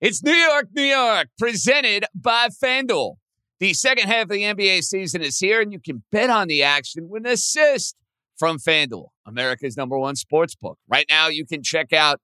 It's New York, New York, presented by FanDuel. The second half of the NBA season is here, and you can bet on the action with an assist from FanDuel, America's number one sports book. Right now, you can check out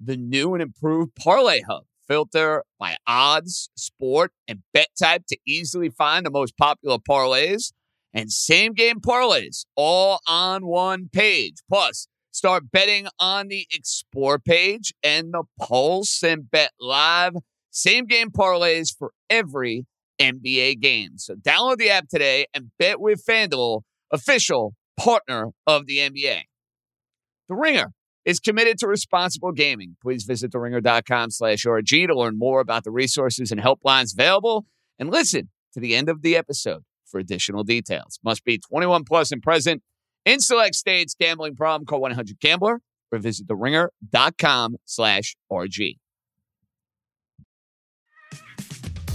the new and improved Parlay Hub. Filter by odds, sport, and bet type to easily find the most popular parlays and same game parlays all on one page. Plus, start betting on the Explore page and the Pulse and Bet Live same game parlays for every NBA game. So download the app today and bet with FanDuel, official partner of the NBA. The Ringer is committed to responsible gaming. Please visit theringer.com slash RG to learn more about the resources and helplines available and listen to the end of the episode for additional details. Must be 21 plus and present in select states. Gambling problem? Call 1-800-GAMBLER or visit theringer.com slash RG.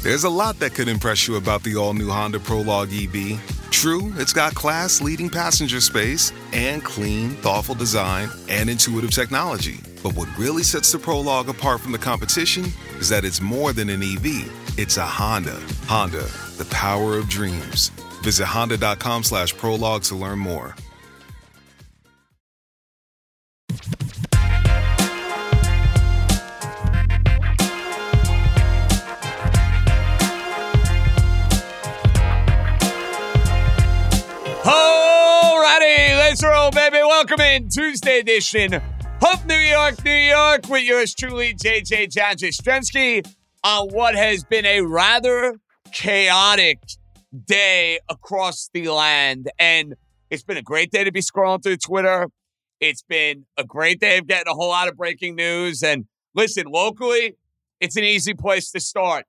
There's a lot that could impress you about the all-new Honda Prologue EV. True, it's got class-leading passenger space and clean, thoughtful design and intuitive technology. But what really sets the Prologue apart from the competition is that it's more than an EV. It's a Honda. Honda, the power of dreams. Visit honda.com slash prologue to learn more. Welcome in Tuesday edition of New York, New York with yours truly, JJ John on what has been a rather chaotic day across the land. And it's been a great day to be scrolling through Twitter. It's been a great day of getting a whole lot of breaking news. And listen, locally, it's an easy place to start.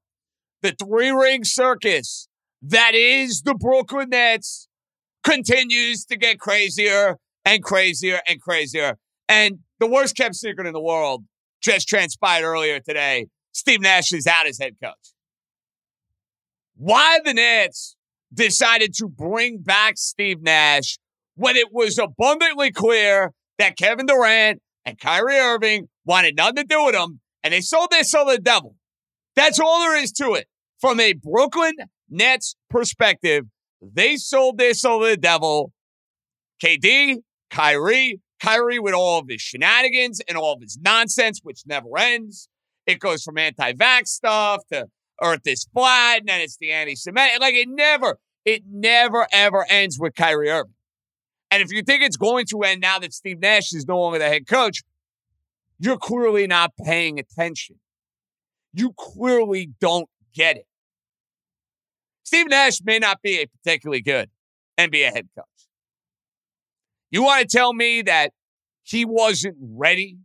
The three ring circus that is the Brooklyn Nets continues to get crazier and crazier and crazier. And the worst kept secret in the world just transpired earlier today. Steve Nash is out as head coach. Why the Nets decided to bring back Steve Nash when it was abundantly clear that Kevin Durant and Kyrie Irving wanted nothing to do with him, and they sold their soul to the devil. That's all there is to it. From a Brooklyn Nets perspective, they sold their soul to the devil. KD, Kyrie, Kyrie with all of his shenanigans and all of his nonsense, which never ends. It goes from anti-vax stuff to Earth is flat, and then it's the anti-Semitic. Like it never, it never ever ends with Kyrie Irving. And if you think it's going to end now that Steve Nash is no longer the head coach, you're clearly not paying attention. You clearly don't get it. Steve Nash may not be a particularly good NBA head coach. You want to tell me that he wasn't ready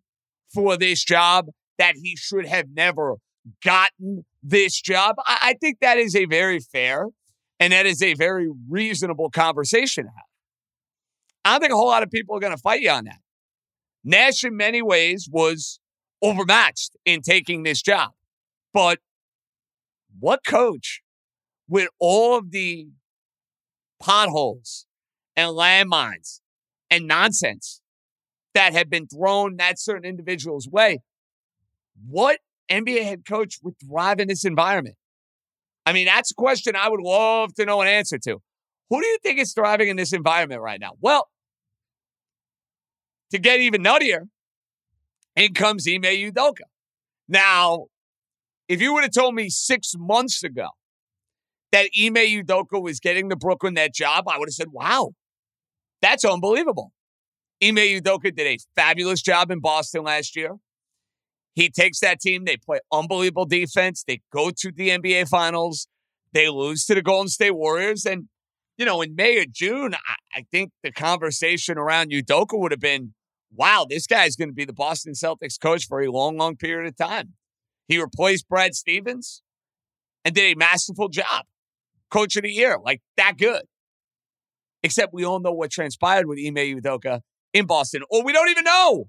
for this job, that he should have never gotten this job? I, I think that is a very fair and that is a very reasonable conversation to have. I don't think a whole lot of people are going to fight you on that. Nash, in many ways, was overmatched in taking this job. But what coach, with all of the potholes and landmines and nonsense that have been thrown that certain individual's way, what NBA head coach would thrive in this environment? I mean, that's a question I would love to know an answer to. Who do you think is thriving in this environment right now? Well, to get even nuttier, in comes Ime Udoka. Now, if you would have told me six months ago that Ime Udoka was getting the Brooklyn Net job, I would have said, wow, that's unbelievable. Ime Udoka did a fabulous job in Boston last year. He takes that team, they play unbelievable defense, they go to the NBA Finals, they lose to the Golden State Warriors. And, you know, in May or June, I, I think the conversation around Udoka would have been, wow, this guy's going to be the Boston Celtics coach for a long, long period of time. He replaced Brad Stevens and did a masterful job. Coach of the year, like that good. Except we all know what transpired with Ime Udoka in Boston, or we don't even know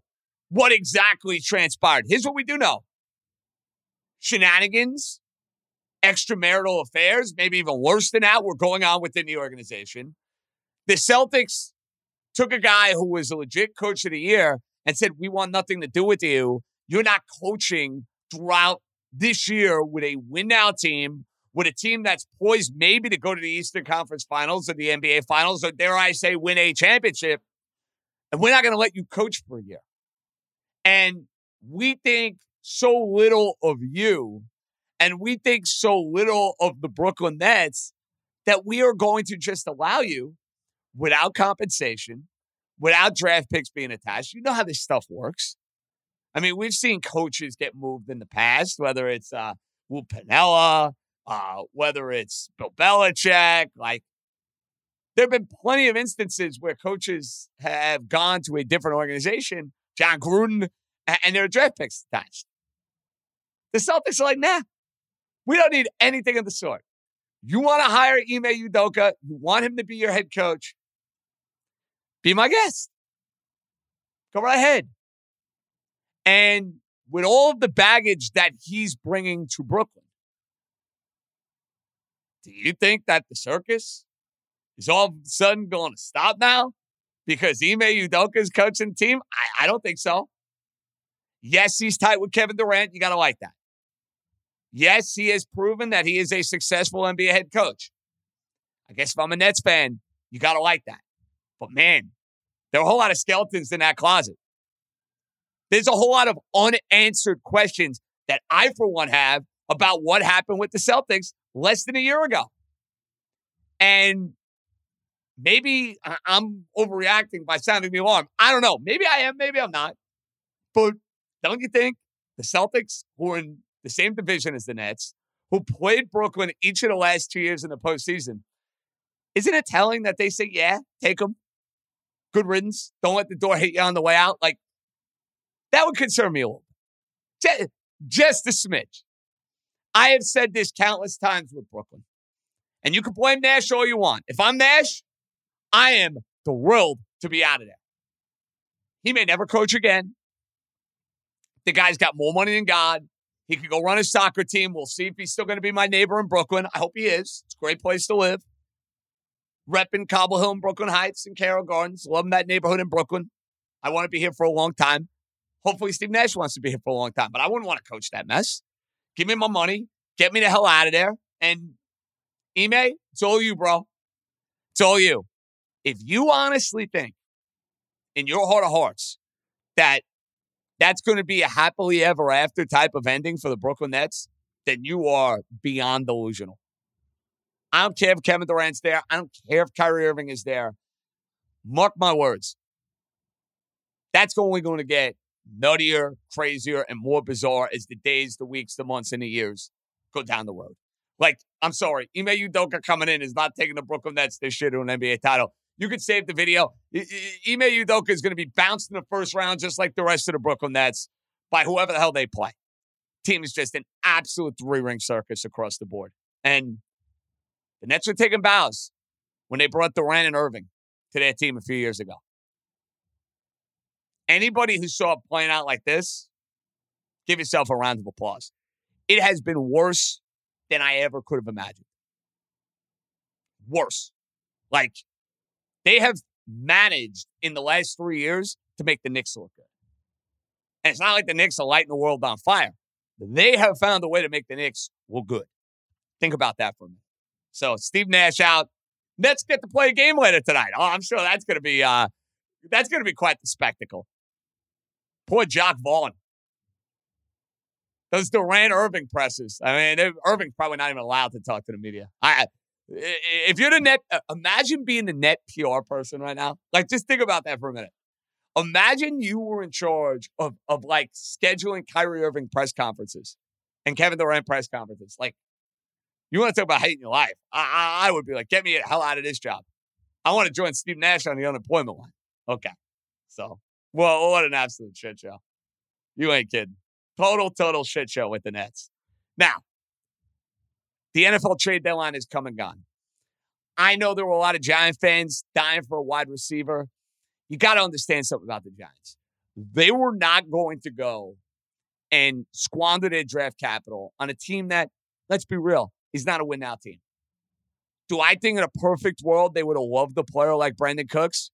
what exactly transpired. Here's what we do know shenanigans, extramarital affairs, maybe even worse than that, were going on within the organization. The Celtics took a guy who was a legit coach of the year and said, We want nothing to do with you. You're not coaching throughout this year with a win now team, with a team that's poised maybe to go to the Eastern Conference Finals or the NBA Finals, or dare I say, win a championship. And we're not going to let you coach for a year. And we think so little of you, and we think so little of the Brooklyn Nets that we are going to just allow you without compensation, without draft picks being attached. You know how this stuff works. I mean, we've seen coaches get moved in the past, whether it's uh, Lou Piniella, uh, whether it's Bill Belichick. Like, there have been plenty of instances where coaches have gone to a different organization, Jon Gruden, and their draft picks attached. The Celtics are like, nah, we don't need anything of the sort. You want to hire Ime Udoka, you want him to be your head coach, be my guest. Go right ahead. And with all of the baggage that he's bringing to Brooklyn, do you think that the circus is all of a sudden going to stop now because Ime Udoka is coaching the team? I, I don't think so. Yes, he's tight with Kevin Durant. You got to like that. Yes, he has proven that he is a successful NBA head coach. I guess if I'm a Nets fan, you got to like that. But man, there are a whole lot of skeletons in that closet. There's a whole lot of unanswered questions that I, for one, have about what happened with the Celtics less than a year ago. And maybe I'm overreacting by sounding the alarm. I don't know. Maybe I am. Maybe I'm not. But don't you think the Celtics, who are in the same division as the Nets, who played Brooklyn each of the last two years in the postseason, isn't it telling that they say, yeah, take them? Good riddance. Don't let the door hit you on the way out. Like, that would concern me a little. Just a smidge. I have said this countless times with Brooklyn. And you can blame Nash all you want. If I'm Nash, I am thrilled to be out of there. He may never coach again. The guy's got more money than God. He could go run his soccer team. We'll see if he's still going to be my neighbor in Brooklyn. I hope he is. It's a great place to live. Repping Cobble Hill and Brooklyn Heights and Carroll Gardens. Loving that neighborhood in Brooklyn. I want to be here for a long time. Hopefully, Steve Nash wants to be here for a long time, but I wouldn't want to coach that mess. Give me my money. Get me the hell out of there. And Ime, it's all you, bro. It's all you. If you honestly think in your heart of hearts that that's going to be a happily ever after type of ending for the Brooklyn Nets, then you are beyond delusional. I don't care if Kevin Durant's there. I don't care if Kyrie Irving is there. Mark my words. That's only going to get nuttier, crazier, and more bizarre as the days, the weeks, the months, and the years go down the road. Like, I'm sorry, Ime Udoka coming in is not taking the Brooklyn Nets this year to an NBA title. You can save the video. Ime Udoka is going to be bounced in the first round, just like the rest of the Brooklyn Nets, by whoever the hell they play. Team is just an absolute three ring circus across the board. And the Nets were taking bows when they brought Durant and Irving to their team a few years ago. Anybody who saw it playing out like this, give yourself a round of applause. It has been worse than I ever could have imagined. Worse. Like, they have managed in the last three years to make the Knicks look good. And it's not like the Knicks are lighting the world on fire. They have found a way to make the Knicks look good. Think about that for a minute. So Steve Nash out. Nets get to play a game later tonight. Oh, I'm sure that's gonna be uh that's gonna be quite the spectacle. Poor Jacque Vaughn. Those Durant Irving presses. I mean, Irving's probably not even allowed to talk to the media. I, if you're the net, uh, imagine being the net PR person right now. Like, just think about that for a minute. Imagine you were in charge of of like scheduling Kyrie Irving press conferences and Kevin Durant press conferences. Like, you want to talk about hating your life? I, I, I would be like, get me the hell out of this job. I want to join Steve Nash on the unemployment line. Okay, so Well, what an absolute shit show. You ain't kidding. Total, total shit show with the Nets. Now, the NFL trade deadline is come and gone. I know there were a lot of Giant fans dying for a wide receiver. You got to understand something about the Giants. They were not going to go and squander their draft capital on a team that, let's be real, is not a win now team. Do I think in a perfect world they would have loved a player like Brandin Cooks?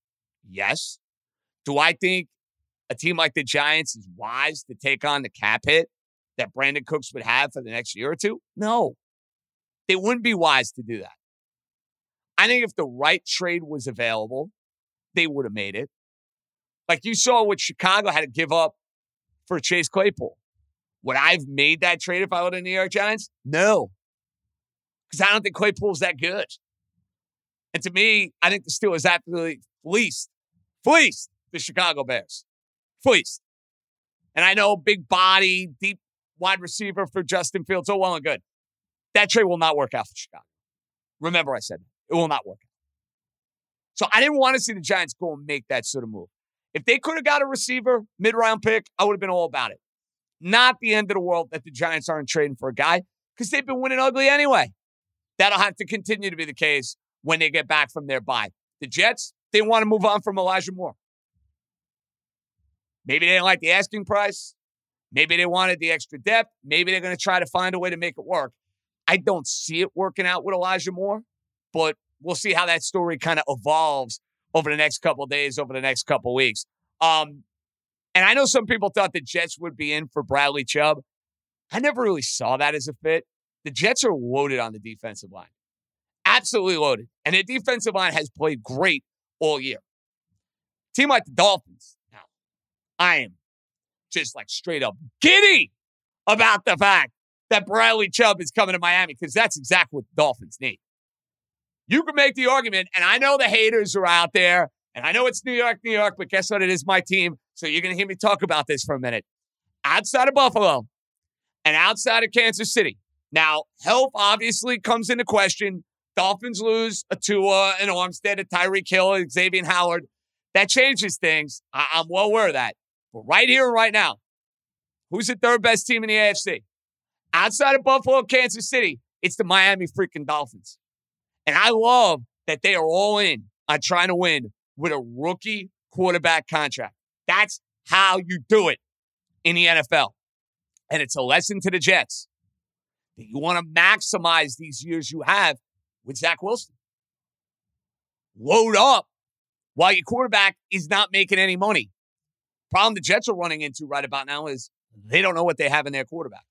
Yes. Do I think a team like the Giants is wise to take on the cap hit that Brandin Cooks would have for the next year or two? No. They wouldn't be wise to do that. I think if the right trade was available, they would have made it. Like you saw what Chicago had to give up for Chase Claypool. Would I have made that trade if I were the New York Giants? No. Because I don't think Claypool's that good. And to me, I think the Steelers absolutely fleeced, fleeced the Chicago Bears. Please. And I know big body, deep wide receiver for Justin Fields, oh well and good. That trade will not work out for Chicago. Remember, I said. It will not work out. So I didn't want to see the Giants go and make that sort of move. If they could have got a receiver, mid round pick, I would have been all about it. Not the end of the world that the Giants aren't trading for a guy because they've been winning ugly anyway. That'll have to continue to be the case when they get back from their bye. The Jets, they want to move on from Elijah Moore. Maybe they didn't like the asking price. Maybe they wanted the extra depth. Maybe they're going to try to find a way to make it work. I don't see it working out with Elijah Moore, but we'll see how that story kind of evolves over the next couple days, over the next couple weeks. Um, and I know some people thought the Jets would be in for Bradley Chubb. I never really saw that as a fit. The Jets are loaded on the defensive line, absolutely loaded. And the defensive line has played great all year. Team like the Dolphins. I am just like straight up giddy about the fact that Bradley Chubb is coming to Miami because that's exactly what the Dolphins need. You can make the argument, and I know the haters are out there, and I know it's New York, New York, but guess what? It is my team. So you're going to hear me talk about this for a minute. Outside of Buffalo and outside of Kansas City. Now, health obviously comes into question. Dolphins lose a Tua, an Armstead, a Tyreek Hill, Xavier Howard. That changes things. I- I'm well aware of that. But right here and right now, who's the third best team in the AFC? Outside of Buffalo, Kansas City, it's the Miami freaking Dolphins. And I love that they are all in on trying to win with a rookie quarterback contract. That's how you do it in the NFL. And it's a lesson to the Jets that you want to maximize these years you have with Zach Wilson. Load up while your quarterback is not making any money. Problem the Jets are running into right about now is they don't know what they have in their quarterback.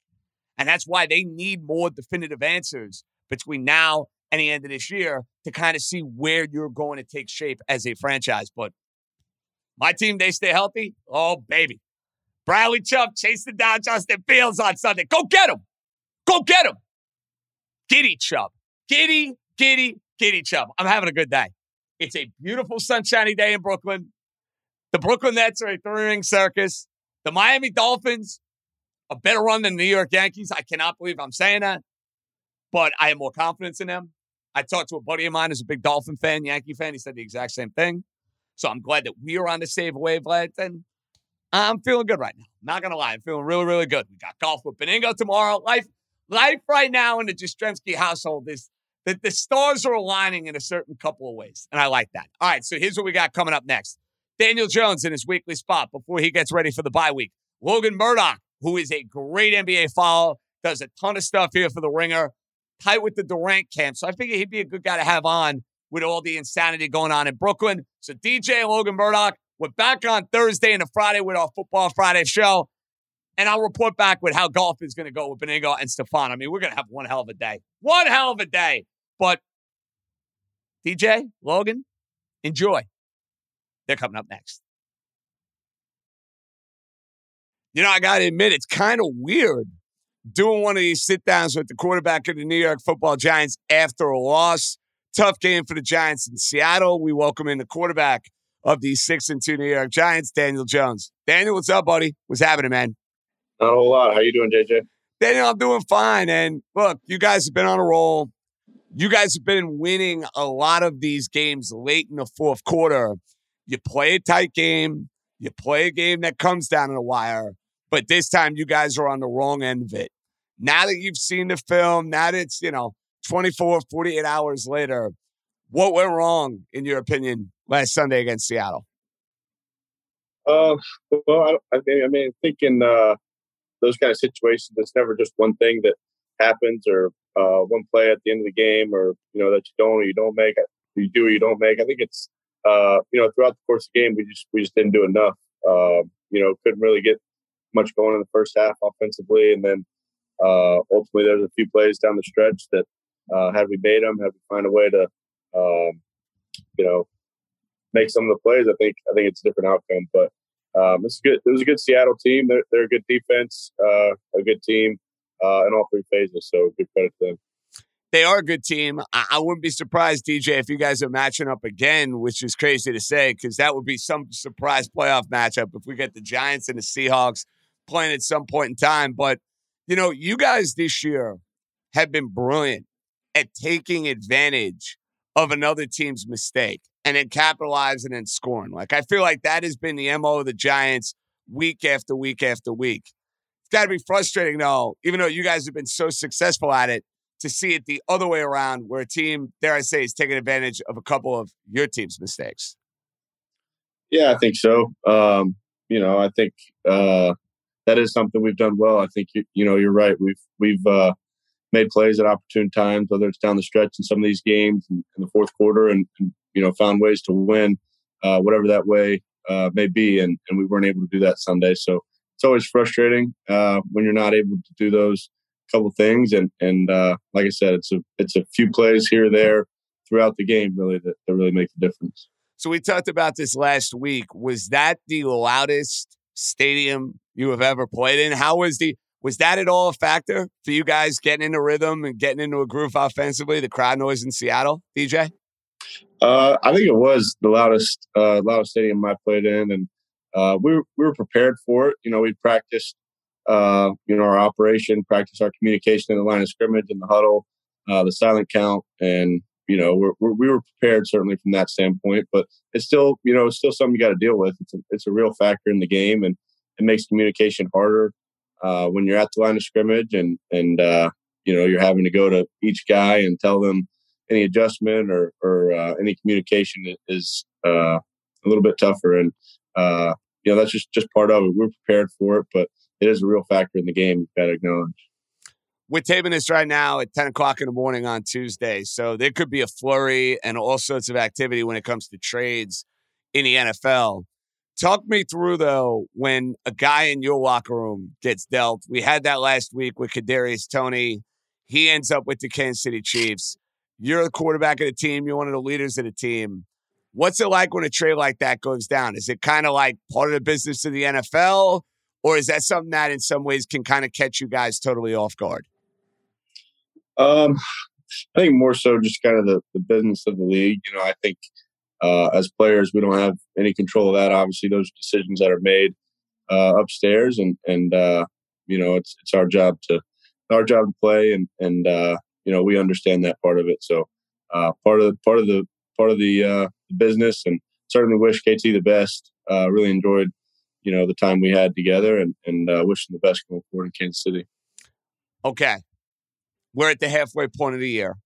And that's why they need more definitive answers between now and the end of this year to kind of see where you're going to take shape as a franchise. But my team, they stay healthy. Oh, baby. Bradley Chubb chasing down Justin Fields on Sunday. Go get him. Go get him. Giddy Chubb. Giddy, giddy, giddy Chubb. I'm having a good day. It's a beautiful, sunshiny day in Brooklyn. The Brooklyn Nets are a three ring circus. The Miami Dolphins, a better run than the New York Yankees. I cannot believe I'm saying that, but I have more confidence in them. I talked to a buddy of mine who's a big Dolphin fan, Yankee fan. He said the exact same thing. So I'm glad that we are on the same wavelength. And I'm feeling good right now. Not gonna lie, I'm feeling really, really good. We got golf with Benigno tomorrow. Life, life right now in the Jastremski household is that the stars are aligning in a certain couple of ways, and I like that. All right, so here's what we got coming up next. Daniel Jones in his weekly spot before he gets ready for the bye week. Logan Murdock, who is a great NBA follow, does a ton of stuff here for the Ringer tight with the Durant camp. So I figure he'd be a good guy to have on with all the insanity going on in Brooklyn. So DJ Logan Murdock, we're back on Thursday and Friday with our Football Friday show. And I'll report back with how golf is going to go with Benigno and Stefan. I mean, we're going to have one hell of a day. One hell of a day. But DJ, Logan, enjoy. They're coming up next. You know, I got to admit, it's kind of weird doing one of these sit downs with the quarterback of the New York football Giants after a loss. Tough game for the Giants in Seattle. We welcome in the quarterback of the six and two New York Giants, Daniel Jones. Daniel, what's up, buddy? What's happening, man? Not a whole lot. How you doing, JJ? Daniel, I'm doing fine. And look, you guys have been on a roll. You guys have been winning a lot of these games late in the fourth quarter. You play a tight game. You play a game that comes down to the wire, but this time you guys are on the wrong end of it. Now that you've seen the film, now that it's, you know, 24, 48 hours later, what went wrong, in your opinion, last Sunday against Seattle? Uh, well, I, I mean, I mean, thinking uh, those kind of situations, it's never just one thing that happens or uh, one play at the end of the game or, you know, that you don't or you don't make, you do or you don't make. I think it's, uh, you know, throughout the course of the game, we just, we just didn't do enough. Uh, you know, couldn't really get much going in the first half offensively. And then uh, ultimately, there's a few plays down the stretch that uh, had we made them, had we find a way to, um, you know, make some of the plays, I think I think it's a different outcome. But um, it's good. It was a good Seattle team. They're, they're a good defense, uh, a good team uh, in all three phases. So good credit to them. They are a good team. I, I wouldn't be surprised, DJ, if you guys are matching up again, which is crazy to say because that would be some surprise playoff matchup if we get the Giants and the Seahawks playing at some point in time. But you know, you guys this year have been brilliant at taking advantage of another team's mistake and then capitalizing and scoring. Like I feel like that has been the MO of the Giants week after week after week. It's got to be frustrating though, even though you guys have been so successful at it, to see it the other way around where a team, dare I say, is taking advantage of a couple of your team's mistakes. Yeah, I think so. Um, you know, I think uh, that is something we've done well. I think you, you know you're right. We've we've uh, made plays at opportune times, whether it's down the stretch in some of these games in, in the fourth quarter, and, and, you know found ways to win, uh, whatever that way uh, may be. And and we weren't able to do that Sunday, so it's always frustrating uh, when you're not able to do those couple things. And and uh, like I said, it's a it's a few plays here or there throughout the game really that, that really make the difference. So we talked about this last week. Was that the loudest stadium you have ever played in? How was the was that at all a factor for you guys getting into rhythm and getting into a groove offensively? The crowd noise in Seattle, DJ. Uh, I think it was the loudest uh, loudest stadium I played in, and uh, we were, we were prepared for it. You know, we practiced, uh, you know, our operation, practice our communication in the line of scrimmage, in the huddle, uh, the silent count, and you know, we're, we're, we were prepared certainly from that standpoint. But it's still, you know, it's still something you got to deal with. It's a, it's a real factor in the game, and it makes communication harder uh, when you're at the line of scrimmage and and uh, you know you're having to go to each guy and tell them any adjustment or or uh, any communication is uh, a little bit tougher and you know that's just just part of it. We're prepared for it, but it is a real factor in the game. You've got to acknowledge. We're taping this right now at 10 o'clock in the morning on Tuesday. So there could be a flurry and all sorts of activity when it comes to trades in the NFL. Talk me through though when a guy in your locker room gets dealt. We had that last week with Kadarius Toney. He ends up with the Kansas City Chiefs. You're the quarterback of the team. You're one of the leaders of the team. What's it like when a trade like that goes down? Is it kind of like part of the business of the NFL, or is that something that in some ways can kind of catch you guys totally off guard? Um, I think more so just kind of the, the business of the league. You know, I think uh, as players, we don't have any control of that. Obviously, those decisions that are made uh, upstairs, and and uh, you know, it's it's our job to our job to play, and and uh, you know, we understand that part of it. So uh, part of the part of the part of the uh, business, and certainly wish KT the best. really enjoyed you know the time we had together, and and uh, wish him the best going forward in Kansas City. Okay, we're at the halfway point of the year.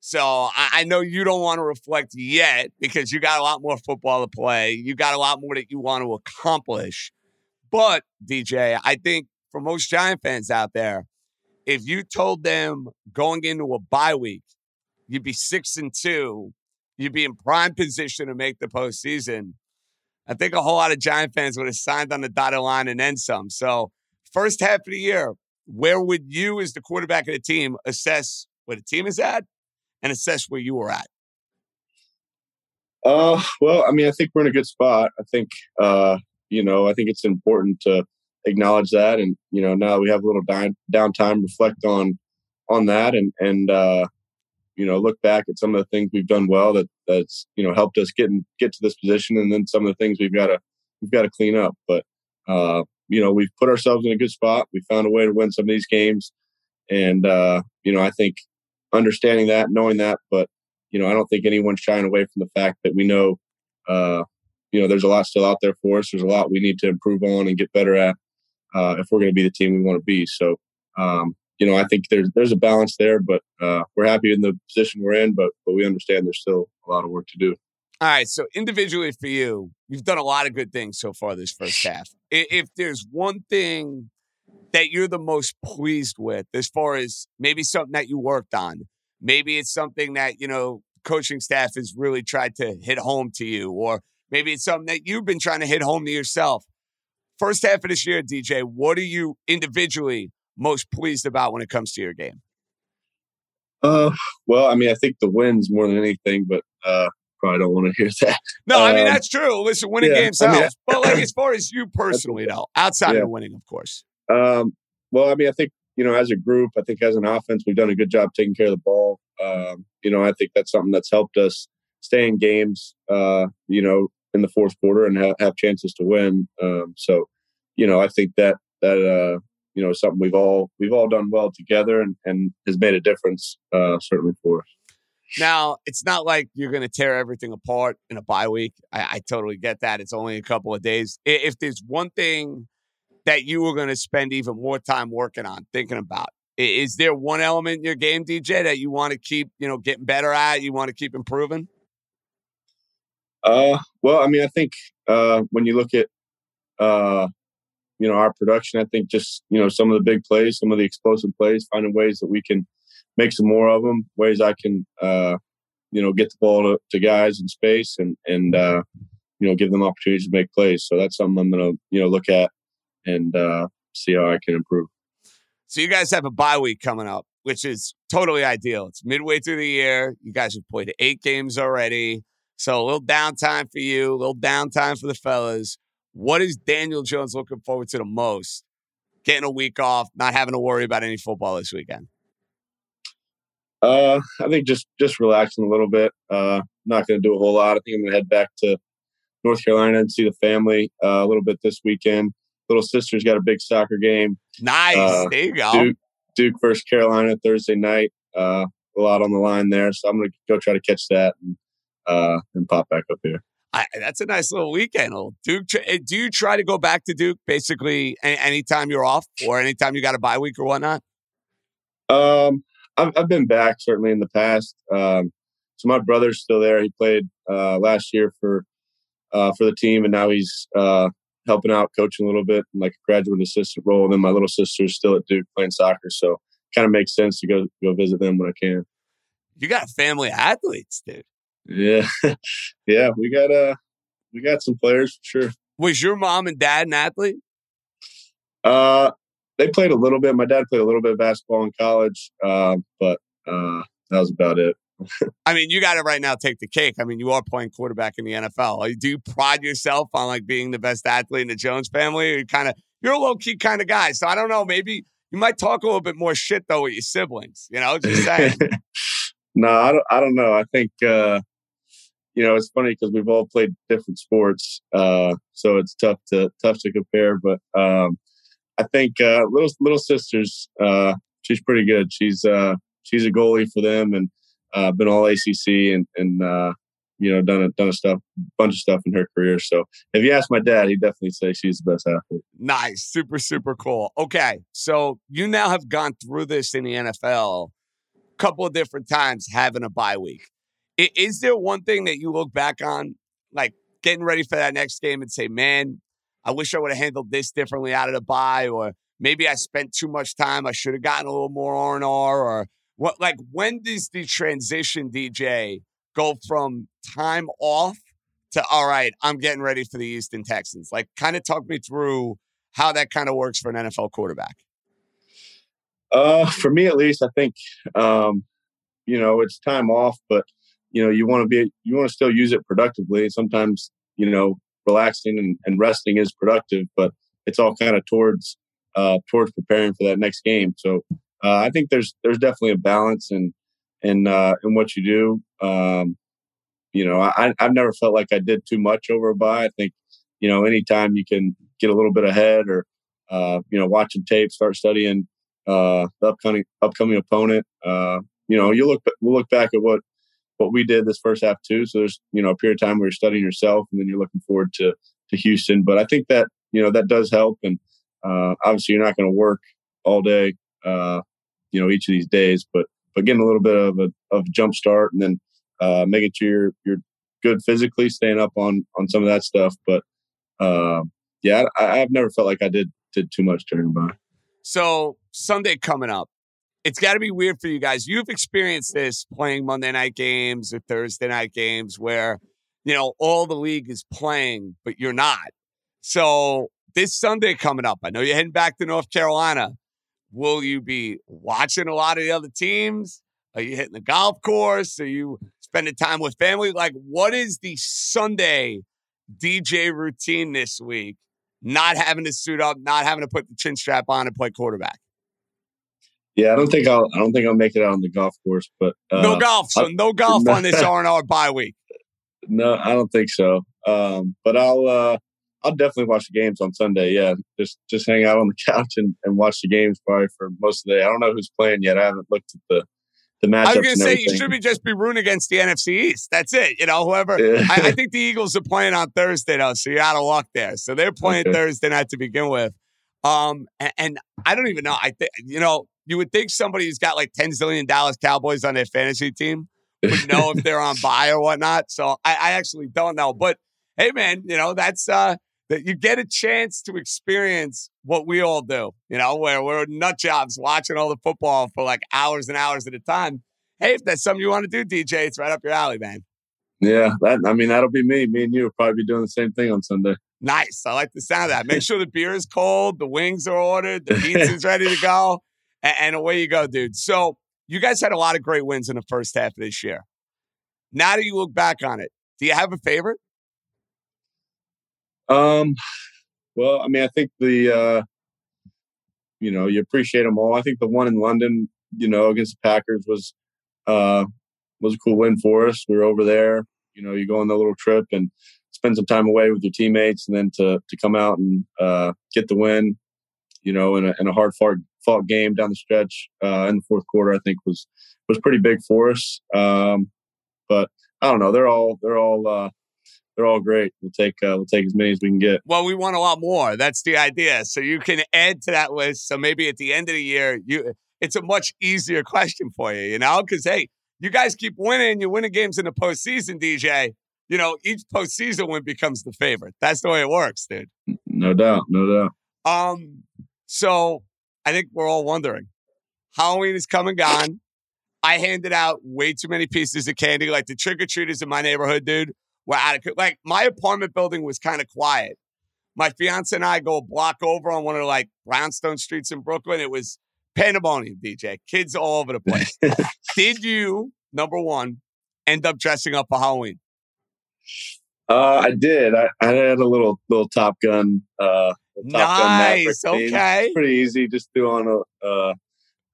So I, I, know you don't want to reflect yet because you got a lot more football to play. You got a lot more that you want to accomplish. But DJ, I think for most Giant fans out there, if you told them going into a bye week, you'd be six and two, you'd be in prime position to make the postseason. I think a whole lot of Giant fans would have signed on the dotted line and then some. So, first half of the year, where would you, as the quarterback of the team, assess where the team is at and assess where you were at? Uh, well, I mean, I think we're in a good spot. I think, uh, you know, I think it's important to acknowledge that, and you know, now we have a little down, downtime, reflect on on that, and and uh, you know, look back at some of the things we've done well that that's you know helped us get in, get to this position, and then some of the things we've got to we've got to clean up. But uh, you know, we've put ourselves in a good spot. We found a way to win some of these games, and uh, you know, I think understanding that, knowing that. But you know, I don't think anyone's shying away from the fact that we know, uh, you know, there's a lot still out there for us. There's a lot we need to improve on and get better at uh, if we're going to be the team we want to be. So, um, you know, I think there's there's a balance there, but uh, we're happy in the position we're in. But but we understand there's still a lot of work to do. All right. So individually for you, you've done a lot of good things so far this first half. If there's one thing that you're the most pleased with, as far as maybe something that you worked on, maybe it's something that you know coaching staff has really tried to hit home to you, or maybe it's something that you've been trying to hit home to yourself. First half of this year, DJ, what are you individually most pleased about when it comes to your game? Uh, well, I mean, I think the wins more than anything, but uh, probably don't want to hear that. No, I mean um, that's true. Listen, winning yeah, games helps, I mean, but like as far as you personally, though, outside yeah. of winning, of course. Um, well, I mean, I think you know, as a group, I think as an offense, we've done a good job taking care of the ball. Um, you know, I think that's something that's helped us stay in games. Uh, you know, in the fourth quarter and ha- have chances to win. Um, so, you know, I think that that uh, you know something we've all we've all done well together and, and has made a difference uh, certainly for us. Now, it's not like you're going to tear everything apart in a bye week. I, I, totally get that. It's only a couple of days. If there's one thing that you were going to spend even more time working on, thinking about, is there one element in your game, DJ, that you want to keep, you know, getting better at? You want to keep improving? Uh, well, I mean, I think uh, when you look at uh, you know our production, I think just you know some of the big plays, some of the explosive plays, finding ways that we can make some more of them, ways I can uh, you know get the ball to, to guys in space and and uh, you know give them opportunities to make plays. So that's something I'm gonna you know look at and uh, see how I can improve. So you guys have a bye week coming up, which is totally ideal. It's midway through the year. You guys have played eight games already. So a little downtime for you, a little downtime for the fellas. What is Daniel Jones looking forward to the most? Getting a week off, not having to worry about any football this weekend. Uh, I think just just relaxing a little bit. Uh, not going to do a whole lot. I think I'm going to head back to North Carolina and see the family uh, a little bit this weekend. Little sister's got a big soccer game. Nice. Uh, there you go. Duke, Duke versus Carolina Thursday night. Uh, a lot on the line there, so I'm going to go try to catch that. And, uh, and pop back up here. I, that's a nice little weekend. Old Duke, eh, do you try to go back to Duke basically anytime you're off or anytime you got a bye week or whatnot? Um, I've, I've been back certainly in the past. Um, so my brother's still there. He played uh, last year for uh, for the team, and now he's uh, helping out, coaching a little bit, in like a graduate assistant role. And then my little sister's still at Duke playing soccer, so it kind of makes sense to go go visit them when I can. You got family athletes, dude. Yeah, yeah, we got uh, we got some players for sure. Was your mom and dad an athlete? Uh, they played a little bit. My dad played a little bit of basketball in college, uh, but uh, that was about it. I mean, you got to right now take the cake. I mean, you are playing quarterback in the NFL. Do you pride yourself on like being the best athlete in the Jones family? Or you kind of you're a low key kind of guy. So I don't know. Maybe you might talk a little bit more shit though with your siblings. You know, just saying. no, I don't. I don't know. I think uh, you know, it's funny because we've all played different sports, uh, so it's tough to tough to compare. But um, I think uh, little little sisters, uh, she's pretty good. She's uh, she's a goalie for them and uh, been all ACC and and uh, you know done a done a stuff bunch of stuff in her career. So if you ask my dad, he'd definitely say she's the best athlete. Nice, super super cool. Okay, so you now have gone through this in the NFL a couple of different times, having a bye week. Is there one thing that you look back on, like getting ready for that next game and say, man, I wish I would have handled this differently out of the bye, or maybe I spent too much time. I should have gotten a little more R and R, or what? Like, when does the transition, DJ, go from time off to all right? I'm getting ready for the Houston Texans. Like, kind of talk me through how that kind of works for an NFL quarterback. Uh, for me at least, I think um, you know it's time off, but you know you want to be you want to still use it productively. Sometimes you know relaxing and, and resting is productive but it's all kind of towards uh towards preparing for that next game. So uh, i think there's there's definitely a balance and and uh in what you do. Um you know i i've never felt like i did too much over a bye. I think you know anytime you can get a little bit ahead or uh you know watching tape start studying uh the upcoming upcoming opponent uh you know you look we'll look back at what what we did this first half too. So there's you know a period of time where you're studying yourself, and then you're looking forward to to Houston. But I think that you know that does help, and uh, obviously you're not going to work all day, uh, you know, each of these days, but but getting a little bit of a of a jump start, and then uh, making sure you're you're good physically, staying up on on some of that stuff. But uh, yeah, I, I've never felt like I did did too much during bye. So Sunday coming up, it's got to be weird for you guys. You've experienced this playing Monday night games or Thursday night games where, you know, all the league is playing, but you're not. So this Sunday coming up, I know you're heading back to North Carolina. Will you be watching a lot of the other teams? Are you hitting the golf course? Are you spending time with family? Like, what is the Sunday DJ routine this week? Not having to suit up, not having to put the chin strap on and play quarterback. Yeah, I don't think I'll. I don't think I'll make it out on the golf course. But uh, no golf, so no golf on this R and R bye week. No, I don't think so. Um, but I'll. Uh, I'll definitely watch the games on Sunday. Yeah, just just hang out on the couch and, and watch the games probably for most of the day. I don't know who's playing yet. I haven't looked at the the matchups. I was going to say you should be just be rooting against the NFC East. That's it. You know, whoever. Yeah. I, I, think the Eagles are playing on Thursday though, so you're out of luck there. So they're playing okay. Thursday night to begin with. Um, and, and I don't even know. I think you know you would think somebody who's got like ten zillion Dallas Cowboys on their fantasy team would know if they're on bye or whatnot. So I, I actually don't know. But hey, man, you know that's uh that you get a chance to experience what we all do, you know, where we're nut jobs watching all the football for like hours and hours at a time. Hey, if that's something you want to do, DJ, it's right up your alley, man. Yeah, that I mean that'll be me. Me and you will probably be doing the same thing on Sunday. Nice. I like the sound of that. Make sure the beer is cold, the wings are ordered, the pizza's ready to go, and, and away you go, dude. So you guys had a lot of great wins in the first half of this year. Now that you look back on it, do you have a favorite? Um, well, I mean, I think the, uh, you know, you appreciate them all. I think the one in London, you know, against the Packers was, uh, was a cool win for us. We were over there, you know, you go on the little trip and spend some time away with your teammates and then to, to come out and, uh, get the win, you know, in a, in a hard fought, fought game down the stretch, uh, in the fourth quarter, I think was, was pretty big for us. Um, but I don't know. They're all, they're all, uh, they're all great. We'll take uh, we'll take as many as we can get. Well, we want a lot more. That's the idea. So you can add to that list. So maybe at the end of the year, you it's a much easier question for you, you know, because hey, you guys keep winning. You're winning games in the postseason, DJ. You know, each postseason win becomes the favorite. That's the way it works, dude. No doubt, no doubt. Um, so I think we're all wondering. Halloween is come and gone. I handed out way too many pieces of candy. Like the trick or treaters in my neighborhood, dude, were out of like my apartment building was kind of quiet. My fiance and I go a block over on one of like brownstone streets in Brooklyn. It was pandemonium, DJ. Kids all over the place. Did you, number one, end up dressing up for Halloween? Uh, I did. I, I, had a little little Top Gun. Uh, nice. Okay. Pretty easy. Just threw on a uh,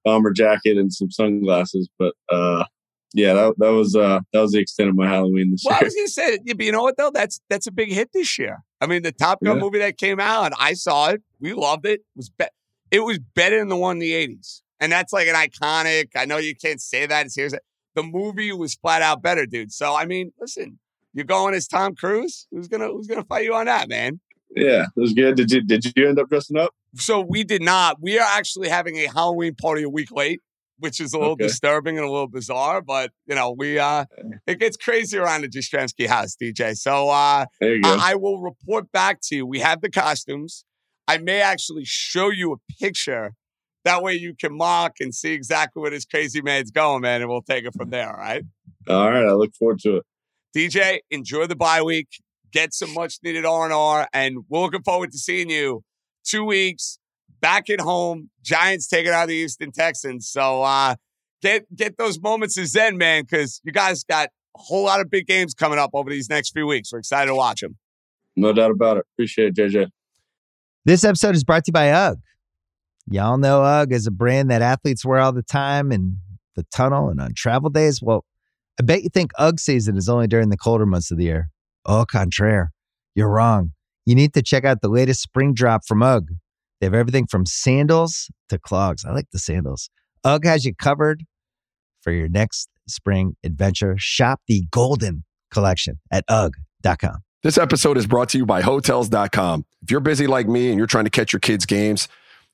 bomber jacket and some sunglasses. But uh, yeah, that, that was uh that was the extent of my Halloween this well, year. I was gonna say, but you know what though? That's that's a big hit this year. I mean, the Top Gun yeah. movie that came out, I saw it. We loved it. It was be- it was better than the one in the eighties, and that's like an iconic. I know you can't say that. It's here's the movie was flat out better, dude. So I mean, listen, you're going as Tom Cruise. Who's gonna who's gonna fight you on that, man? Yeah, it was good. Did you did you end up dressing up? So we did not. We are actually having a Halloween party a week late which is a little okay. disturbing and a little bizarre. But you know, we uh, it gets crazy around the Jastremski house, DJ. So uh, I, I will report back to you. We have the costumes. I may actually show you a picture. That way you can mock and see exactly where this crazy man's going, man, and we'll take it from there. All right. All right. I look forward to it. DJ, enjoy the bye week. Get some much needed R and R, and we're looking forward to seeing you two weeks back at home. Giants taking out the Houston Texans. So uh, get get those moments as Zen, man, because you guys got a whole lot of big games coming up over these next few weeks. We're excited to watch them. No doubt about it. Appreciate it, JJ. This episode is brought to you by UGG. Y'all know UGG is a brand that athletes wear all the time in the tunnel and on travel days. Well, I bet you think UGG season is only during the colder months of the year. Au contraire, you're wrong. You need to check out the latest spring drop from UGG. They have everything from sandals to clogs. I like the sandals. UGG has you covered for your next spring adventure. Shop the Golden Collection at UGG.com. This episode is brought to you by Hotels.com. If you're busy like me and you're trying to catch your kids' games,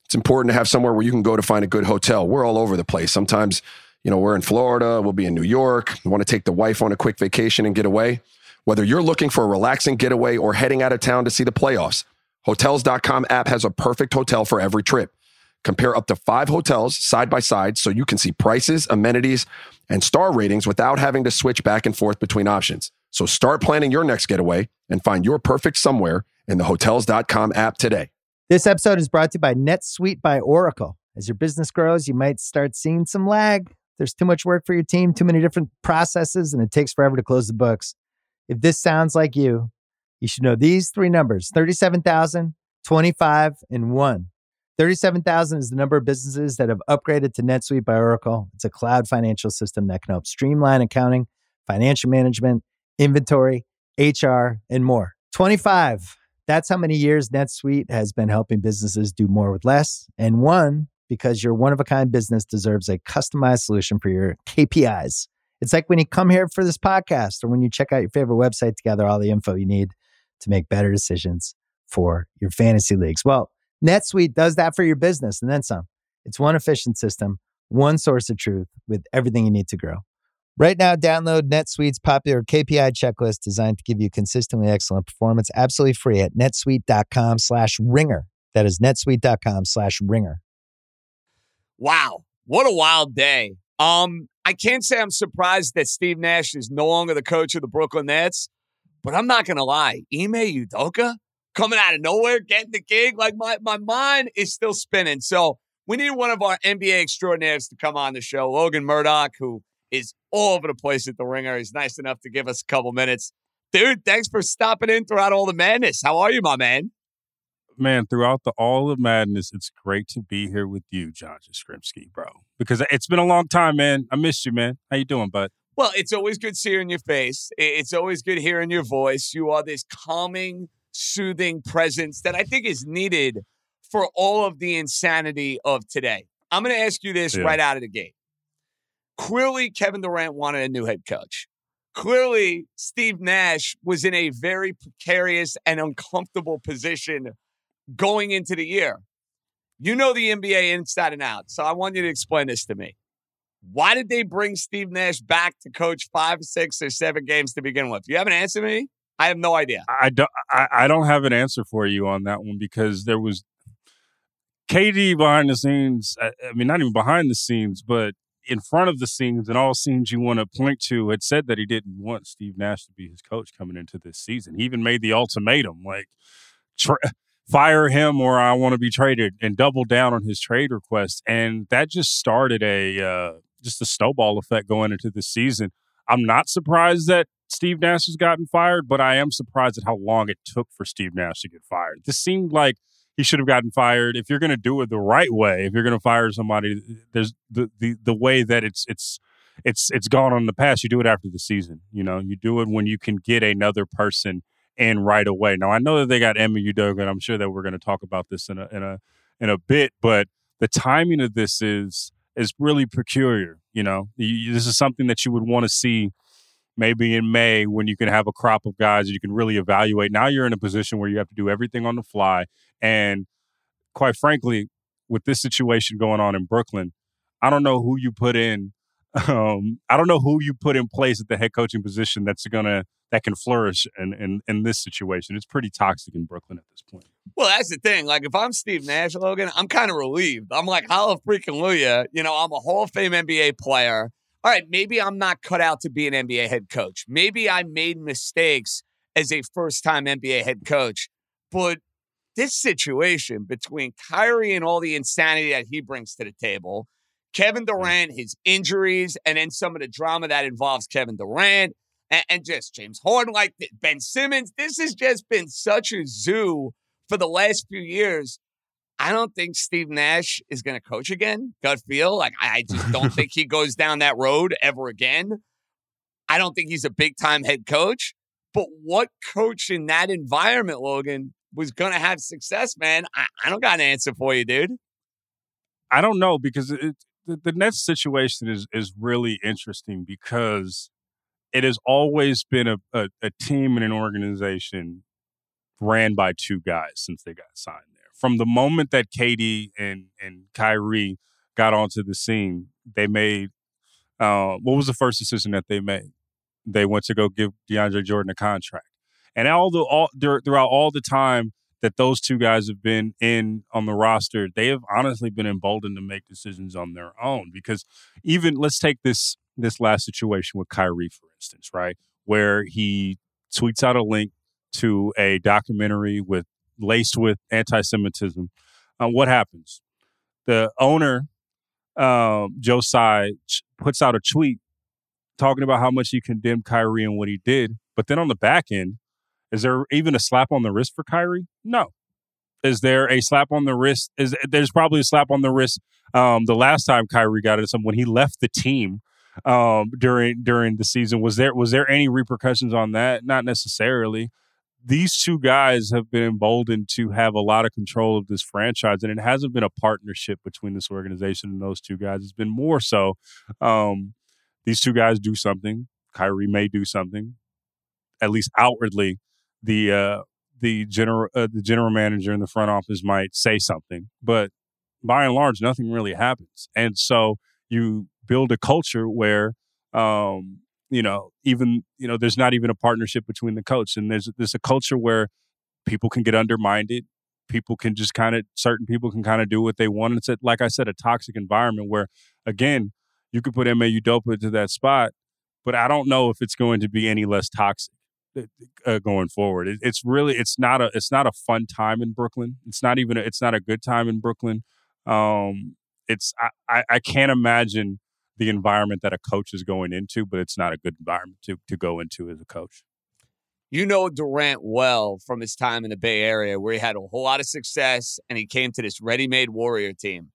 it's important to have somewhere where you can go to find a good hotel. We're all over the place. Sometimes, you know, we're in Florida, we'll be in New York, we want to take the wife on a quick vacation and get away. Whether you're looking for a relaxing getaway or heading out of town to see the playoffs, Hotels.com app has a perfect hotel for every trip. Compare up to five hotels side by side so you can see prices, amenities, and star ratings without having to switch back and forth between options. So start planning your next getaway and find your perfect somewhere in the Hotels.com app today. This episode is brought to you by NetSuite by Oracle. As your business grows, you might start seeing some lag. There's too much work for your team, too many different processes, and it takes forever to close the books. If this sounds like you, you should know these three numbers 37,000, 25, and 1. 37,000 is the number of businesses that have upgraded to NetSuite by Oracle. It's a cloud financial system that can help streamline accounting, financial management, inventory, HR, and more. 25, that's how many years NetSuite has been helping businesses do more with less. And one, because your one of a kind business deserves a customized solution for your KPIs. It's like when you come here for this podcast or when you check out your favorite website to gather all the info you need to make better decisions for your fantasy leagues. Well, NetSuite does that for your business and then some. It's one efficient system, one source of truth with everything you need to grow. Right now, download NetSuite's popular KPI checklist designed to give you consistently excellent performance absolutely free at netsuite.com slash ringer. That is netsuite.com slash ringer. Wow. What a wild day. Um, I can't say I'm surprised that Steve Nash is no longer the coach of the Brooklyn Nets, but I'm not gonna lie. Ime Udoka coming out of nowhere, getting the gig, like my, my mind is still spinning. So we need one of our NBA extraordinaires to come on the show, Logan Murdock, who is all over the place at the ringer. He's nice enough to give us a couple minutes. Dude, thanks for stopping in throughout all the madness. How are you, my man? Man, throughout the all of madness, it's great to be here with you, John Jastremski, bro. Because it's been a long time, man. I missed you, man. How you doing, bud? Well, it's always good seeing your face. It's always good hearing your voice. You are this calming, soothing presence that I think is needed for all of the insanity of today. I'm going to ask you this Yeah. right out of the gate. Clearly, Kevin Durant wanted a new head coach. Clearly, Steve Nash was in a very precarious and uncomfortable position going into the year. You know the NBA inside and out, so I want you to explain this to me. Why did they bring Steve Nash back to coach five, six, or seven games to begin with? You have an answer me? I have no idea. I don't. I, I don't have an answer for you on that one because there was KD behind the scenes. I, I mean, not even behind the scenes, but in front of the scenes and all scenes you want to point to had said that he didn't want Steve Nash to be his coach coming into this season. He even made the ultimatum like tra- fire him or I want to be traded and double down on his trade request. And that just started a uh, just a snowball effect going into the season. I'm not surprised that Steve Nash has gotten fired, but I am surprised at how long it took for Steve Nash to get fired. This seemed like he should have gotten fired. If you're going to do it the right way, if you're going to fire somebody, there's the, the the way that it's it's it's it's gone on in the past. You do it after the season. You know, you do it when you can get another person in right away. Now I know that they got Ime and I'm sure that we're going to talk about this in a in a in a bit, but the timing of this is is really peculiar. You know, you, this is something that you would want to see maybe in May when you can have a crop of guys that you can really evaluate. Now you're in a position where you have to do everything on the fly. And quite frankly, with this situation going on in Brooklyn, I don't know who you put in. Um, I don't know who you put in place at the head coaching position that's gonna that can flourish in, in in this situation. It's pretty toxic in Brooklyn at this point. Well, that's the thing. Like, if I'm Steve Nash, Logan, I'm kind of relieved. I'm like, hallelujah, freaking You know, I'm a Hall of Fame NBA player. All right, maybe I'm not cut out to be an NBA head coach. Maybe I made mistakes as a first time NBA head coach. But this situation between Kyrie and all the insanity that he brings to the table, Kevin Durant, his injuries, and then some of the drama that involves Kevin Durant, and, and just James Harden, like Ben Simmons, this has just been such a zoo for the last few years. I don't think Steve Nash is going to coach again. Gut feel like I I just don't think he goes down that road ever again. I don't think he's a big time head coach. But what coach in that environment, Logan, was going to have success, man? I, I don't got an answer for you, dude. I don't know because it, the, the Nets situation is is really interesting because it has always been a, a, a team and an organization ran by two guys since they got signed there. From the moment that KD and and Kyrie got onto the scene, they made uh, what was the first decision that they made? They went to go give DeAndre Jordan a contract, and all the all throughout all the time that those two guys have been in on the roster, they have honestly been emboldened to make decisions on their own. Because even let's take this this last situation with Kyrie, for instance, right, where he tweets out a link to a documentary with laced with anti-Semitism. Uh, what happens? The owner, um, Joe Tsai, puts out a tweet talking about how much he condemned Kyrie and what he did. But then on the back end, is there even a slap on the wrist for Kyrie? No. Is there a slap on the wrist? Is there's probably a slap on the wrist um, the last time Kyrie got it? When he left the team um, during during the season. Was there was there any repercussions on that? Not necessarily. These two guys have been emboldened to have a lot of control of this franchise, and it hasn't been a partnership between this organization and those two guys. It's been more so um, these two guys do something. Kyrie may do something, at least outwardly. The uh, the general uh, the general manager in the front office might say something, but by and large, nothing really happens. And so you build a culture where, um, you know, even you know, there's not even a partnership between the coach, and there's there's a culture where people can get undermined. People can just kind of certain people can kind of do what they want. It's a, like I said, a toxic environment where, again, you could put Ime Udoka to that spot, but I don't know if it's going to be any less toxic uh, going forward. It, it's really it's not a it's not a fun time in Brooklyn. It's not even a, it's not a good time in Brooklyn. Um, it's I, I can't imagine the environment that a coach is going into, but it's not a good environment to to go into as a coach. You know Durant well from his time in the Bay Area, where he had a whole lot of success, and he came to this ready-made Warrior team.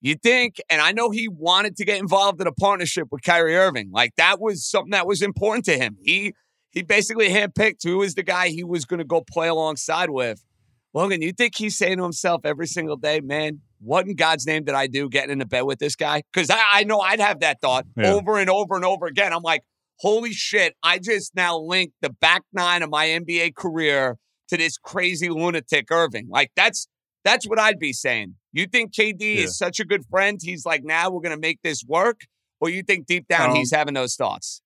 You think, and I know he wanted to get involved in a partnership with Kyrie Irving. Like that was something that was important to him. He he basically handpicked who was the guy he was going to go play alongside with. Logan, you think he's saying to himself every single day, man, what in God's name did I do getting into bed with this guy? Because I, I, know I'd have that thought yeah. over and over and over again. I'm like, holy shit, I just now linked the back nine of my NBA career to this crazy lunatic Irving. Like that's that's what I'd be saying. You think KD yeah. is such a good friend? He's like, now we're gonna make this work, or you think deep down um, he's having those thoughts?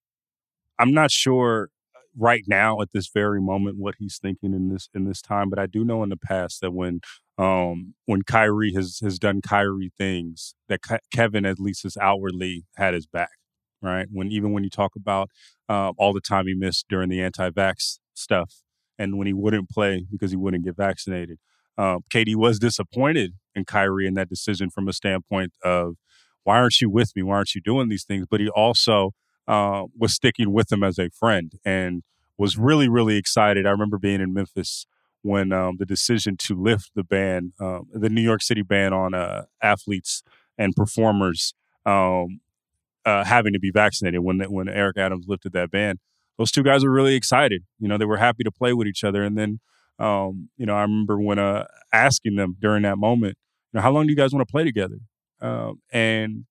I'm not sure right now at this very moment what he's thinking in this in this time. But I do know in the past that when um when Kyrie has has done Kyrie things, that Ke- Kevin at least has outwardly had his back. Right when even when you talk about uh, all the time he missed during the anti-vax stuff, and when he wouldn't play because he wouldn't get vaccinated, uh, KD was disappointed in Kyrie in that decision from a standpoint of why aren't you with me? Why aren't you doing these things? But he also uh, was sticking with him as a friend and was really, really excited. I remember being in Memphis when um, the decision to lift the ban, uh, the New York City ban on uh, athletes and performers um, uh, having to be vaccinated when when Eric Adams lifted that ban. Those two guys were really excited. You know, they were happy to play with each other. And then, um, you know, I remember when uh, asking them during that moment, you know, how long do you guys want to play together? Um, and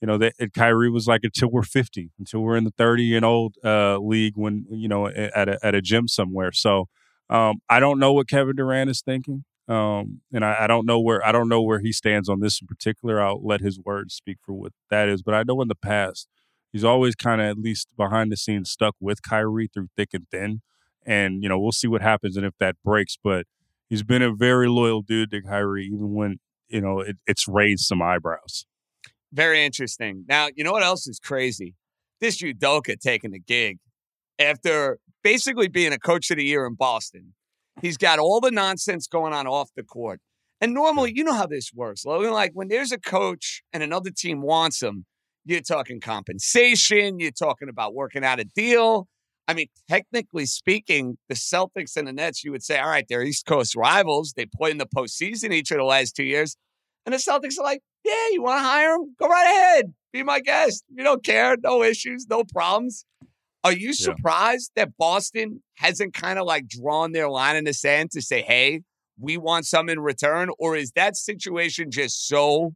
you know, that Kyrie was like until we're 50, until we're in the 30 and old uh, league when, you know, at a, at a gym somewhere. So um, I don't know what Kevin Durant is thinking. Um, and I, I, don't know where I don't know where he stands on this in particular. I'll let his words speak for what that is. But I know in the past he's always kind of at least behind the scenes stuck with Kyrie through thick and thin. And you know we'll see what happens and if that breaks. But he's been a very loyal dude to Kyrie, even when you know it, it's raised some eyebrows. Very interesting. Now, you know what else is crazy? This Udoka taking the gig after basically being a coach of the year in Boston. He's got all the nonsense going on off the court. And normally, you know how this works, Logan. Like when there's a coach and another team wants him, you're talking compensation, you're talking about working out a deal. I mean, technically speaking, the Celtics and the Nets, you would say, all right, they're East Coast rivals. They played in the postseason each of the last two years. And the Celtics are like, yeah, you want to hire him? Go right ahead. Be my guest. You don't care. No issues, no problems. Are you surprised yeah. that Boston hasn't kind of like drawn their line in the sand to say, hey, we want some in return? Or is that situation just so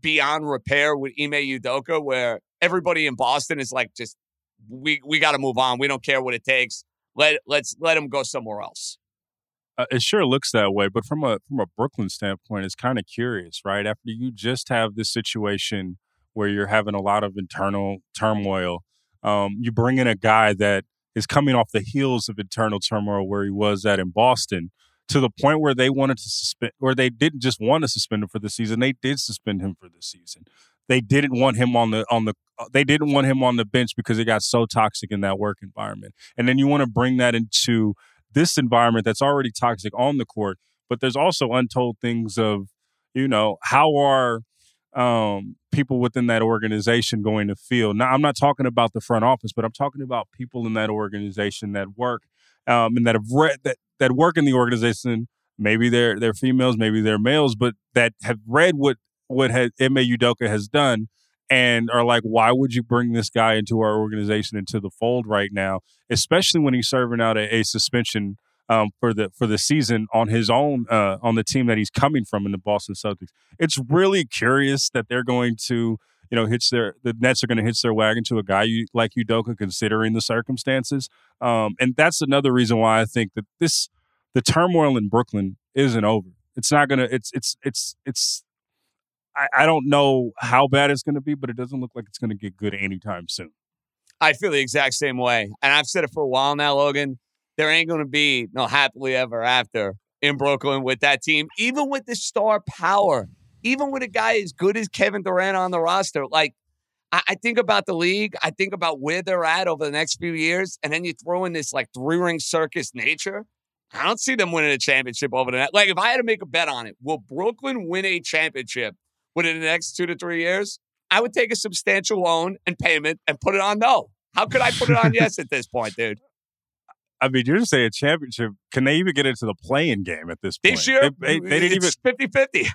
beyond repair with Ime Udoka, where everybody in Boston is like, just we we got to move on. We don't care what it takes. Let let's let him go somewhere else. Uh, it sure looks that way, but from a from a Brooklyn standpoint, it's kind of curious, right? After you just have this situation where you're having a lot of internal turmoil, um, you bring in a guy that is coming off the heels of internal turmoil where he was at in Boston to the point where they wanted to suspend, or they didn't just want to suspend him for the season. They did suspend him for the season. They didn't want him on the on the. Uh, they didn't want him on the bench because it got so toxic in that work environment. And then you want to bring that into this environment that's already toxic on the court. But there's also untold things of, you know, how are um, people within that organization going to feel? Now, I'm not talking about the front office, but I'm talking about people in that organization that work um, and that have read that that work in the organization. Maybe they're they're females, maybe they're males, but that have read what what has, Ime Udoka has done and are like, why would you bring this guy into our organization into the fold right now, especially when he's serving out a, a suspension um, for the for the season on his own uh, on the team that he's coming from in the Boston Celtics. It's really curious that they're going to you know hitch their the Nets are going to hitch their wagon to a guy you, like Udoka, considering the circumstances. Um, and that's another reason why I think that this the turmoil in Brooklyn isn't over. It's not gonna. It's it's it's it's. I, I don't know how bad it's going to be, but it doesn't look like it's going to get good anytime soon. I feel the exact same way, and I've said it for a while now, Logan there ain't going to be no happily ever after in Brooklyn with that team, even with the star power, even with a guy as good as Kevin Durant on the roster. Like, I, I think about the league, I think about where they're at over the next few years, and then you throw in this like three ring circus nature. I don't see them winning a championship over the next. Like, if I had to make a bet on it, will Brooklyn win a championship within the next two to three years? I would take a substantial loan and payment and put it on no. How could I put it on yes at this point, dude? I mean, you're just saying a championship. Can they even get into the playing game at this point? This year, they, they, they didn't even 50 50.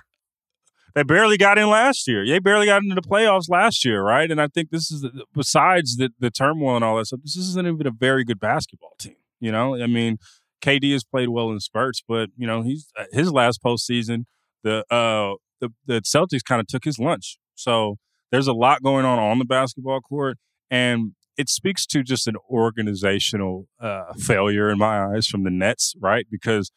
They barely got in last year. They barely got into the playoffs last year, right? And I think this is besides the, the turmoil and all that stuff. This isn't even a very good basketball team. You know, I mean, KD has played well in spurts, but you know, he's uh, his last postseason. The uh the the Celtics kind of took his lunch. So there's a lot going on on the basketball court, and it speaks to just an organizational uh, failure in my eyes from the Nets, right? Because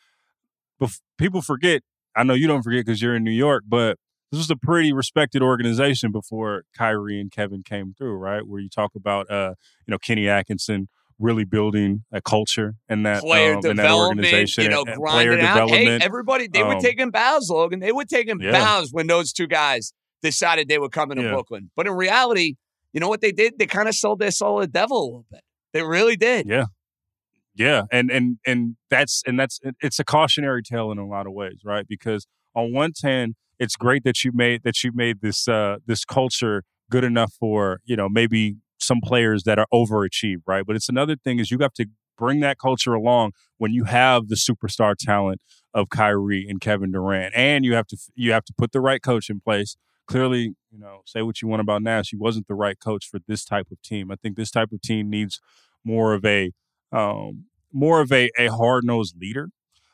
bef- people forget. I know you don't forget because you're in New York, but this was a pretty respected organization before Kyrie and Kevin came through, right? Where you talk about, uh, you know, Kenny Atkinson really building a culture in that player um, development, in that organization, you know, and, grinding out. Hey, everybody, they um, were taking bows, Logan. They were taking yeah. bows when those two guys decided they were coming to Yeah. Brooklyn. But in reality, you know what they did? They kind of sold their soul to the devil a little bit. They really did. Yeah. Yeah, and and and that's and that's it's a cautionary tale in a lot of ways, right? Because on one hand, it's great that you made that you made this uh this culture good enough for, you know, maybe some players that are overachieved, right? But it's another thing is you have to bring that culture along when you have the superstar talent of Kyrie and Kevin Durant and you have to you have to put the right coach in place clearly, you know, say what you want about Nash, he wasn't the right coach for this type of team. I think this type of team needs more of a um, more of a, a hard nosed leader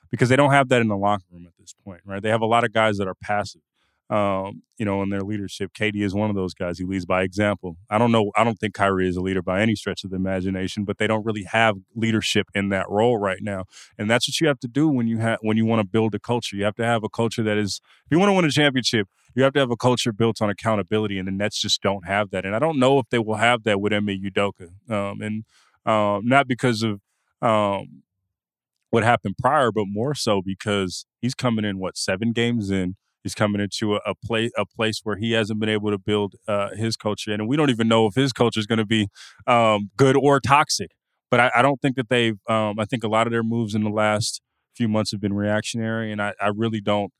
because they don't have that in the locker room at this point, right? They have a lot of guys that are passive, um, you know, in their leadership. KD is one of those guys. He leads by example. I don't know. I don't think Kyrie is a leader by any stretch of the imagination, but they don't really have leadership in that role right now. And that's what you have to do when you have when you want to build a culture. You have to have a culture that is. If you want to win a championship, you have to have a culture built on accountability, and the Nets just don't have that. And I don't know if they will have that with Ime Udoka, um, and um, not because of um, what happened prior, but more so because he's coming in what seven games in. He's coming into a, a place a place where he hasn't been able to build uh, his culture, in. and we don't even know if his culture is going to be um, good or toxic. But I, I don't think that they've. Um, I think a lot of their moves in the last few months have been reactionary, and I, I really don't.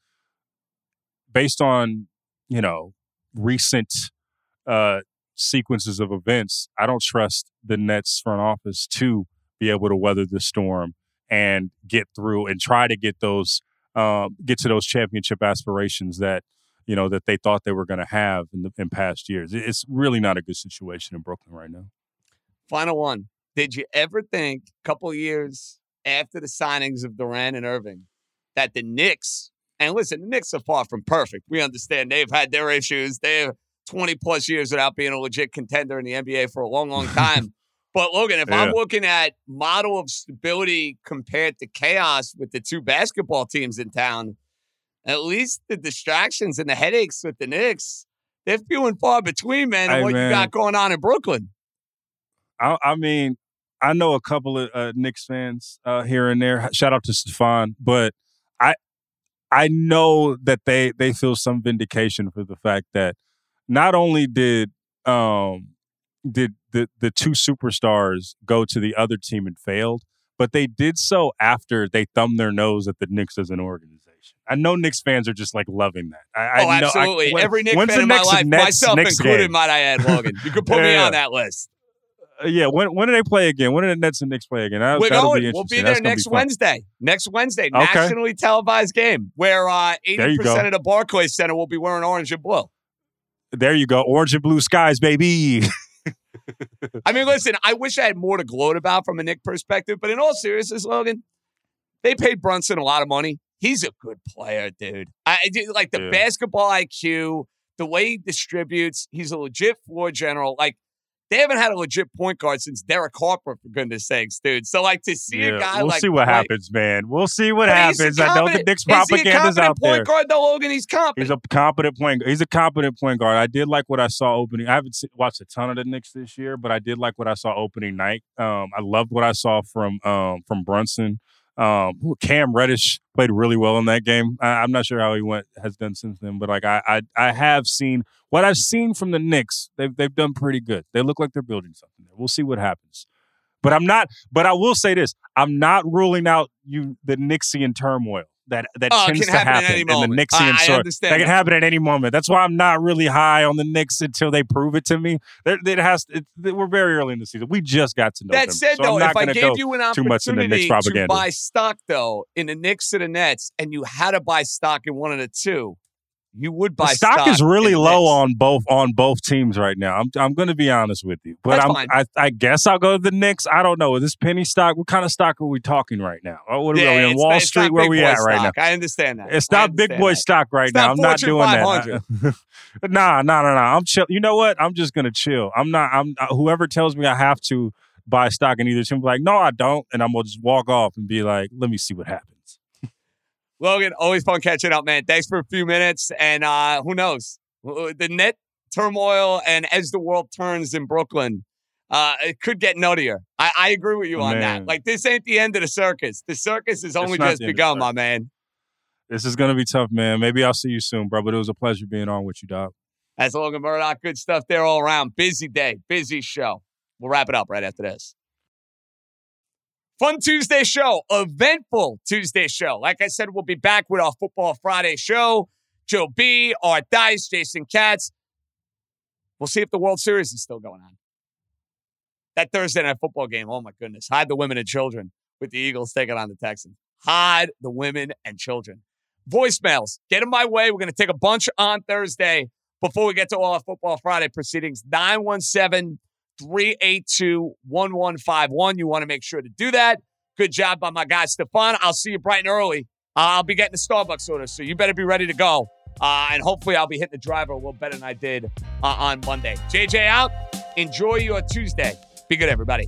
Based on you know recent uh, sequences of events, I don't trust the Nets front office to be able to weather the storm and get through and try to get those um, get to those championship aspirations that you know that they thought they were going to have in the in past years. It's really not a good situation in Brooklyn right now. Final one. Did you ever think a couple years after the signings of Durant and Irving that the Knicks And listen, the Knicks are far from perfect. We understand they've had their issues. They're 20 plus years without being a legit contender in the NBA for a long, long time. But Logan, if Yeah. I'm looking at model of stability compared to chaos with the two basketball teams in town, at least the distractions and the headaches with the Knicks, they're few and far between, man, and Hey, what you got going on in Brooklyn. I, I mean, I know a couple of uh, Knicks fans uh, here and there. Shout out to Stefan, but I I know that they they feel some vindication for the fact that not only did um did the the two superstars go to the other team and failed, but they did so after they thumbed their nose at the Knicks as an organization. I know Knicks fans are just like loving that. I, oh, I know, I- absolutely. when- Every Knicks fan in my life, Nets- myself Knicks included, game? might I add, Logan. You could put me on that list. Uh, yeah, when when do they play again? When do the Nets and Knicks play again? That, We're going. Be we'll be there That's next fun. Wednesday. Next Wednesday, Okay. nationally televised game where uh, 80% of the Barclays Center will be wearing orange and blue. There you go. Orange and blue skies, baby. I mean, listen, I wish I had more to gloat about from a Knick perspective, but in all seriousness, Logan, they paid Brunson a lot of money. He's a good player, dude. I like the Yeah. basketball IQ, the way he distributes. He's a legit floor general. Like they haven't had a legit point guard since Derek Harper, for goodness sakes, dude. So like to see a guy we'll like see what play- happens, man. We'll see what But he's a happens. I know the Knicks Is he a propaganda's competent out point guard though, Logan? He's competent. He's a competent point. He's a competent point guard. I did like what I saw opening. I haven't watched a ton of the Knicks this year, but I did like what I saw opening night. Um, I loved what I saw from um, from Brunson. Um, Cam Reddish played really well in that game. I, I'm not sure how he went has done since then, but like I, I I have seen what I've seen from the Knicks. They've they've done pretty good. They look like they're building something there. We'll see what happens. But I'm not. But I will say this: I'm not ruling out you the Nixian turmoil that that Oh, tends can to happen happen in the moment. Nixian I- I sort. understand That can happen at any moment. That's why I'm not really high on the Knicks until they prove it to me. There- It has. It, we're very early in the season. We just got to know That them. said, so though, if I gave you an too much into Knicks opportunity to buy stock, though, in the Knicks or the Nets, and you had to buy stock in one of the two, you would buy the stock, is really low on both on both teams right now. I'm I'm going to be honest with you, but That's I'm fine. I, I guess I'll go to the Knicks. I don't know. Is this penny stock? What kind of stock are we talking right now? What are Yeah, we on Wall not- Street? Where we at right now? I understand that. It's not big boy that. stock right It's now. I'm not doing that. nah, nah, nah, nah. I'm chill. You know what? I'm just gonna chill. I'm not. I'm uh, whoever tells me I have to buy stock in either team. Like, no, I don't, and I'm gonna just walk off and be like, let me see what happens. Logan, always fun catching up, man. Thanks for a few minutes, and uh, who knows the net turmoil and as the world turns in Brooklyn. Uh, it could get nuttier. I, I agree with you on that. Like this ain't the end of the circus. The circus has only just the end of the begun, my man. This is gonna be tough, man. Maybe I'll see you soon, bro. But it was a pleasure being on with you, dog. That's Logan Murdock. Good stuff there all around. Busy day, busy show. We'll wrap it up right after this. Fun Tuesday show, eventful Tuesday show. Like I said, we'll be back with our Football Friday show. Joe B, Art Dice, Jason Katz. We'll see if the World Series is still going on. That Thursday night football game, oh my goodness. Hide the women and children with the Eagles taking on the Texans. Hide the women and children. Voicemails, get in my way. We're going to take a bunch on Thursday before we get to all our Football Friday proceedings. 917 382 1151. You want to make sure to do that. Good job by my guy, Stefan. I'll see you bright and early. I'll be getting the Starbucks order, so you better be ready to go. Uh, and hopefully, I'll be hitting the driver a little better than I did uh, on Monday. JJ out. Enjoy your Tuesday. Be good, everybody.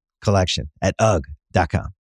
Collection at UGG.com.